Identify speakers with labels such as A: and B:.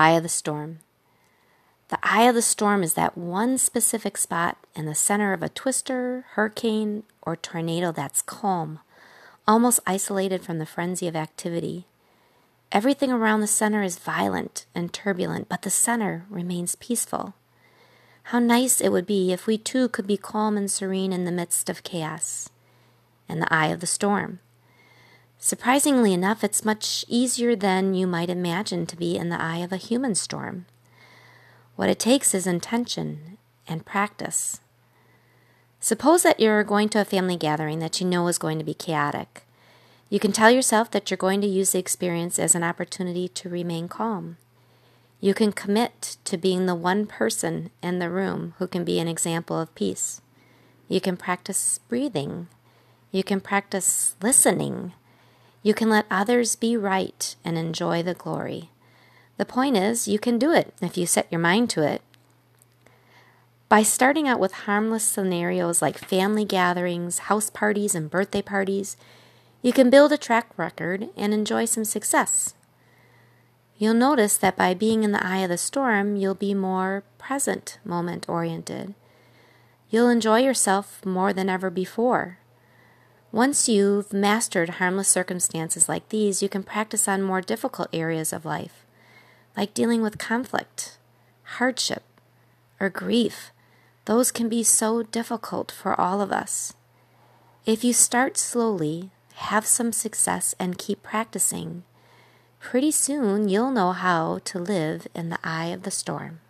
A: Eye of the storm. The eye of the storm is that one specific spot in the center of a twister, hurricane, or tornado that's calm, almost isolated from the frenzy of activity. Everything around the center is violent and turbulent, but the center remains peaceful. How nice it would be if we too could be calm and serene in the midst of chaos, in the eye of the storm. Surprisingly enough, it's much easier than you might imagine to be in the eye of a human storm. What it takes is intention and practice. Suppose that you're going to a family gathering that you know is going to be chaotic. You can tell yourself that you're going to use the experience as an opportunity to remain calm. You can commit to being the one person in the room who can be an example of peace. You can practice breathing. You can practice listening. You can let others be right and enjoy the glory. The point is, you can do it if you set your mind to it. By starting out with harmless scenarios like family gatherings, house parties, and birthday parties, you can build a track record and enjoy some success. You'll notice that by being in the eye of the storm, you'll be more present moment oriented. You'll enjoy yourself more than ever before. Once you've mastered harmless circumstances like these, you can practice on more difficult areas of life, like dealing with conflict, hardship, or grief. Those can be so difficult for all of us. If you start slowly, have some success, and keep practicing, pretty soon you'll know how to live in the eye of the storm.